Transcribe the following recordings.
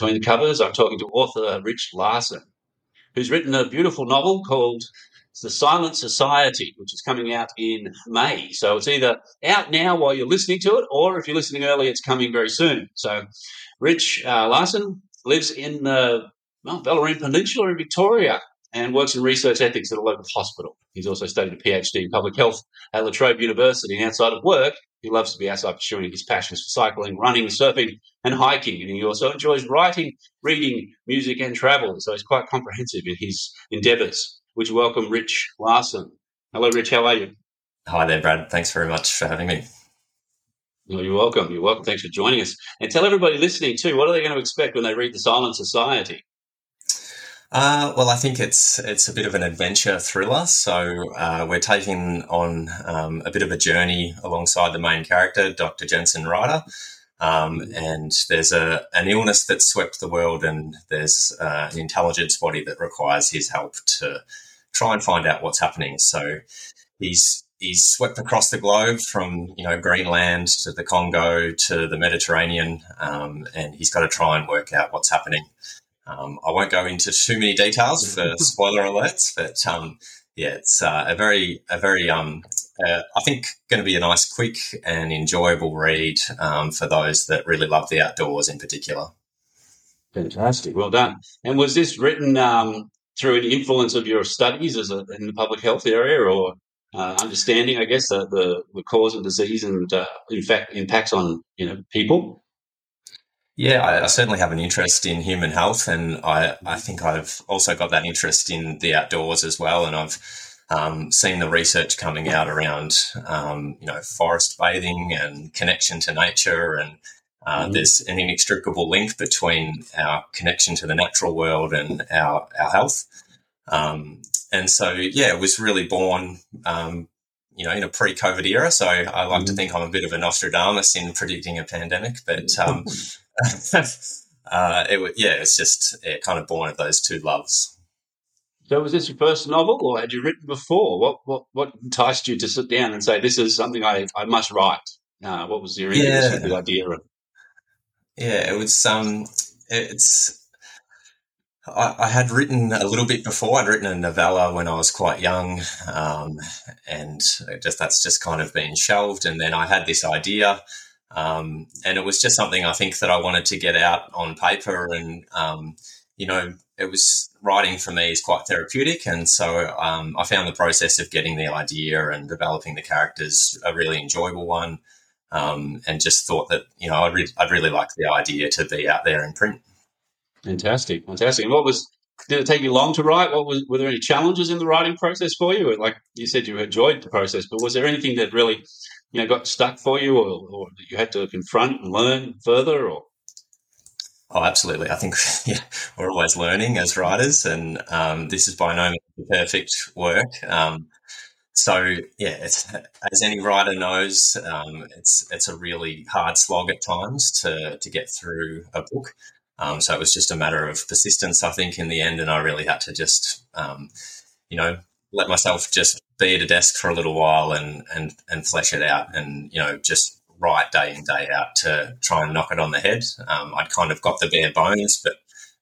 Between the covers, I'm talking to author Rich Larsen, who's written a beautiful novel called The Silent Society, which is coming out in May. So it's either out now while you're listening to it, or if you're listening early, it's coming very soon. So Rich uh, Larsen lives in the well, Bellarine Peninsula in Victoria and works in research ethics at a local hospital. He's also studied a PhD in public health at La Trobe University. And outside of work, he loves to be outside pursuing his passions for cycling, running, surfing, and hiking. And he also enjoys writing, reading, music, and travel. So he's quite comprehensive in his endeavours. Would you welcome Rich Larsen? Hello, Rich. How are you? Hi there, Brad. Thanks very much for having me. Well, you're welcome. You're welcome. Thanks for joining us. And tell everybody listening too, what are they going to expect when they read The Silent Society? Uh, well, I think it's it's a bit of an adventure thriller. So uh, we're taking on um, a bit of a journey alongside the main character, Dr. Jensen Ryder. Um, and there's a an illness that swept the world, and there's uh, an intelligence body that requires his help to try and find out what's happening. So he's he's swept across the globe from you know Greenland to the Congo to the Mediterranean, um, and he's got to try and work out what's happening. Um, I won't go into too many details for spoiler alerts, but um, yeah, it's uh, a very, a very, um, uh, I think, going to be a nice, quick and enjoyable read um, for those that really love the outdoors in particular. Fantastic, well done. And was this written um, through an influence of your studies as a, in the public health area, or uh, understanding, I guess, uh, the the cause of disease and uh, in fact impacts on you know people? Yeah, I, I, certainly have an interest in human health, and I, I think I've also got that interest in the outdoors as well. And I've um, seen the research coming out around, um, you know, forest bathing and connection to nature, and uh, mm-hmm. there's an inextricable link between our connection to the natural world and our our health. Um, and so, yeah, it was really born um, you know, in a pre-COVID era. So I like mm-hmm. to think I'm a bit of a Nostradamus in predicting a pandemic, but um, uh, it, yeah, it's just yeah, kind of born of those two loves. So was this your first novel, or had you written before? What what what enticed you to sit down and say this is something I, I must write? Uh, what was your yeah. the idea of? Yeah, it was. Um, it's. I, I, had written a little bit before. I'd written a novella when I was quite young, um, and just that's just kind of been shelved. And then I had this idea um, and it was just something I think that I wanted to get out on paper. And, um, you know, it was writing for me is quite therapeutic. And so um, I found the process of getting the idea and developing the characters a really enjoyable one. Um, and just thought that, you know, I'd, re- I'd really like the idea to be out there in print. Fantastic. Fantastic. And what was, did it take you long to write? What was, were there any challenges in the writing process for you? Like you said, you enjoyed the process, but was there anything that really you know got stuck for you, or, or you had to confront and learn further, or? Oh, absolutely. I think yeah, we're always learning as writers, and um, this is by no means the perfect work. Um, so yeah, as any writer knows, um, it's it's a really hard slog at times to to get through a book. Um, so it was just a matter of persistence, I think, in the end, and I really had to just, um, you know, let myself just be at a desk for a little while and and and flesh it out, and you know just write day in day out to try and knock it on the head. Um, I'd kind of got the bare bones, but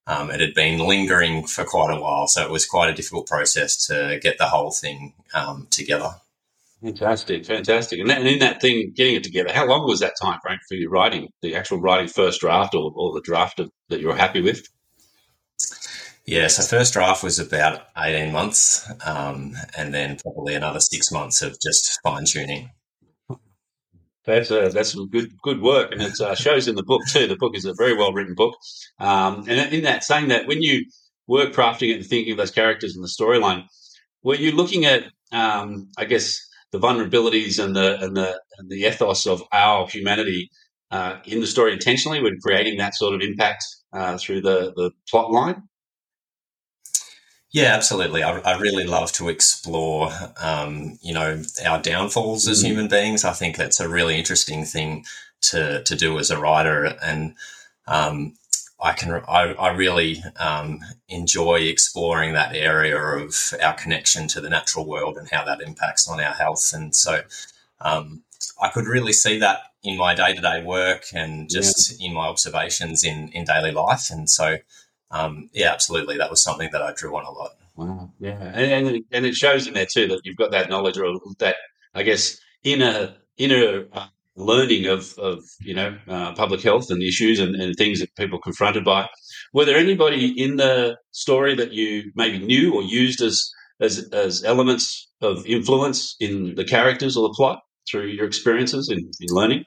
um, it had been lingering for quite a while, so it was quite a difficult process to get the whole thing um, together. Fantastic, fantastic. And, that, and, in that thing, getting it together, how long was that time frame for you writing the actual writing first draft or, or the draft of, that you were happy with? Yeah, so first draft was about 18 months, um, and then probably another six months of just fine tuning. That's uh, that's some good good work, and it uh, shows in the book too. The book is a very well written book, um, and in that saying that when you were crafting it and thinking of those characters and the storyline, were you looking at, um, I guess, the vulnerabilities and the and the and the ethos of our humanity uh, in the story intentionally when creating that sort of impact uh, through the the plot line? Yeah, absolutely. I, I really love to explore, um, you know, our downfalls as mm. human beings. I think that's a really interesting thing to to do as a writer, and um, I can I, I really um, enjoy exploring that area of our connection to the natural world and how that impacts on our health. And so um, I could really see that in my day to day work and just yeah. in my observations in in daily life. And so um, yeah, absolutely, that was something that I drew on a lot. Wow, yeah, and, and and it shows in there too that you've got that knowledge or that I guess inner inner uh, learning of, of you know uh, public health and issues and, and things that people are confronted by. Were there anybody in the story that you maybe knew or used as as as elements of influence in the characters or the plot through your experiences in, in learning?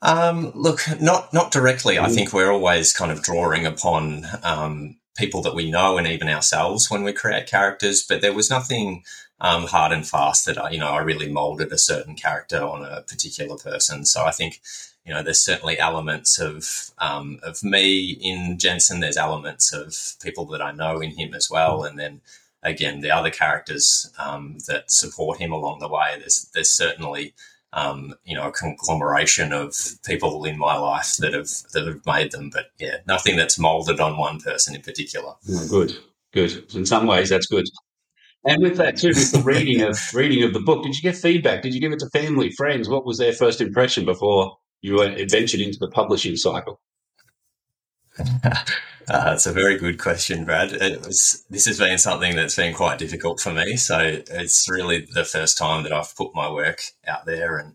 Um, look, not not directly. I think we're always kind of drawing upon um, people that we know and even ourselves when we create characters. But there was nothing um, hard and fast that I, you know, I really molded a certain character on a particular person. So I think, you know, there's certainly elements of um, of me in Jensen. There's elements of people that I know in him as well, and then again the other characters um, that support him along the way. There's there's certainly um, you know, a conglomeration of people in my life that have that have made them. But yeah, nothing that's molded on one person in particular. Mm, good, good. In some ways, that's good. And with that too, with the reading of reading of the book, did you get feedback? Did you give it to family, friends? What was their first impression before you ventured into the publishing cycle? Uh, it's a very good question, Brad. It was, this has been something that's been quite difficult for me. So it's really the first time that I've put my work out there, and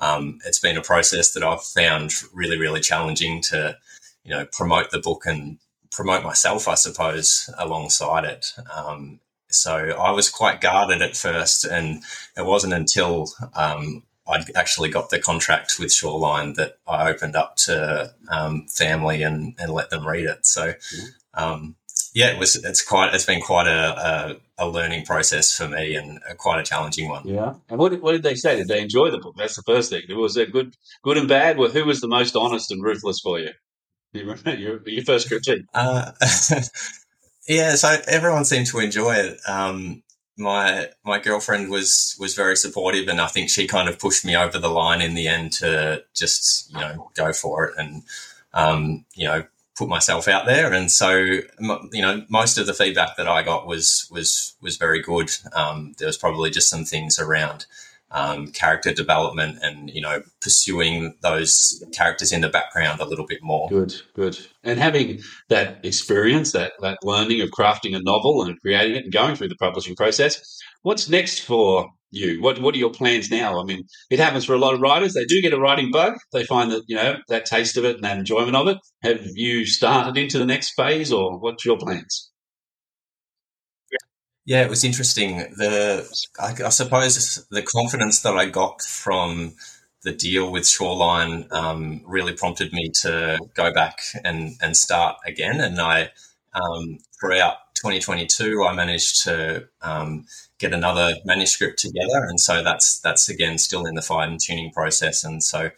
um, it's been a process that I've found really, really challenging to, you know, promote the book and promote myself, I suppose, alongside it. Um, so I was quite guarded at first, and it wasn't until um, I'd actually got the contract with Shoreline that I opened up to um, family and, and let them read it. So, um, yeah, it was. It's quite. It's been quite a, a, a, learning process for me and a, quite a challenging one. Yeah. And what, what did they say? Did they enjoy the book? That's the first thing. Was it good, good and bad? Well, who was the most honest and ruthless for you? You your, your first critique? Uh, yeah. So everyone seemed to enjoy it. Um, my my girlfriend was was very supportive, and I think she kind of pushed me over the line in the end to just you know go for it and um, you know put myself out there. And so you know most of the feedback that I got was was was very good. Um, there was probably just some things around um, character development and you know pursuing those characters in the background a little bit more. Good, good. And having that experience, that that learning of crafting a novel and creating it and going through the publishing process, what's next for you? What what are your plans now? I mean, it happens for a lot of writers. They do get a writing bug. They find that you know that taste of it and that enjoyment of it. Have you started into the next phase, or what's your plans? Yeah, it was interesting. The I, I, suppose the confidence that I got from the deal with Shoreline um, really prompted me to go back and and start again. And I um, throughout 2022, I managed to um, get another manuscript together, and so that's that's again still in the fine tuning process. And so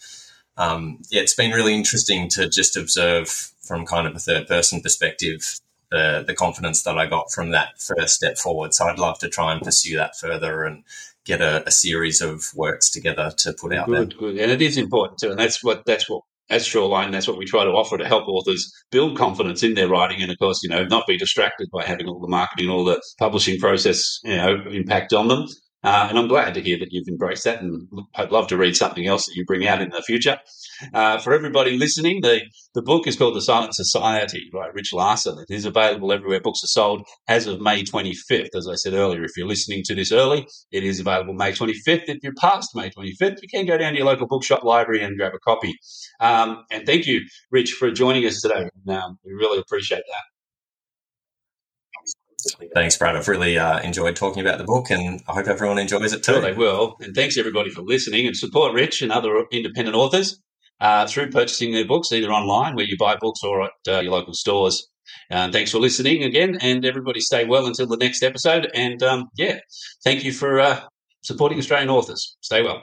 um, yeah, it's been really interesting to just observe from kind of a third person perspective the the confidence that I got from that first step forward. So I'd love to try and pursue that further and get a, a series of works together to put out good, there. Good, and it is important too, and that's what that's what as Shoreline, that's what we try to offer to help authors build confidence in their writing, and of course, you know, not be distracted by having all the marketing, all the publishing process, you know, impact on them. Uh, and I'm glad to hear that you've embraced that, and I'd love to read something else that you bring out in the future. Uh, for everybody listening, the, the book is called The Silent Society by Rich Larsen. It is available everywhere books are sold as of May 25th. As I said earlier, if you're listening to this early, it is available May 25th. If you're past May 25th, you can go down to your local bookshop library and grab a copy. Um, and thank you, Rich, for joining us today. Um, we really appreciate that. Thanks, Brad. I've really uh, enjoyed talking about the book, and I hope everyone enjoys it too. They will. And thanks everybody for listening and support Rich and other independent authors uh, through purchasing their books, either online where you buy books or at uh, your local stores. Uh, thanks for listening again, and everybody stay well until the next episode. And um, yeah, thank you for uh, supporting Australian authors. Stay well.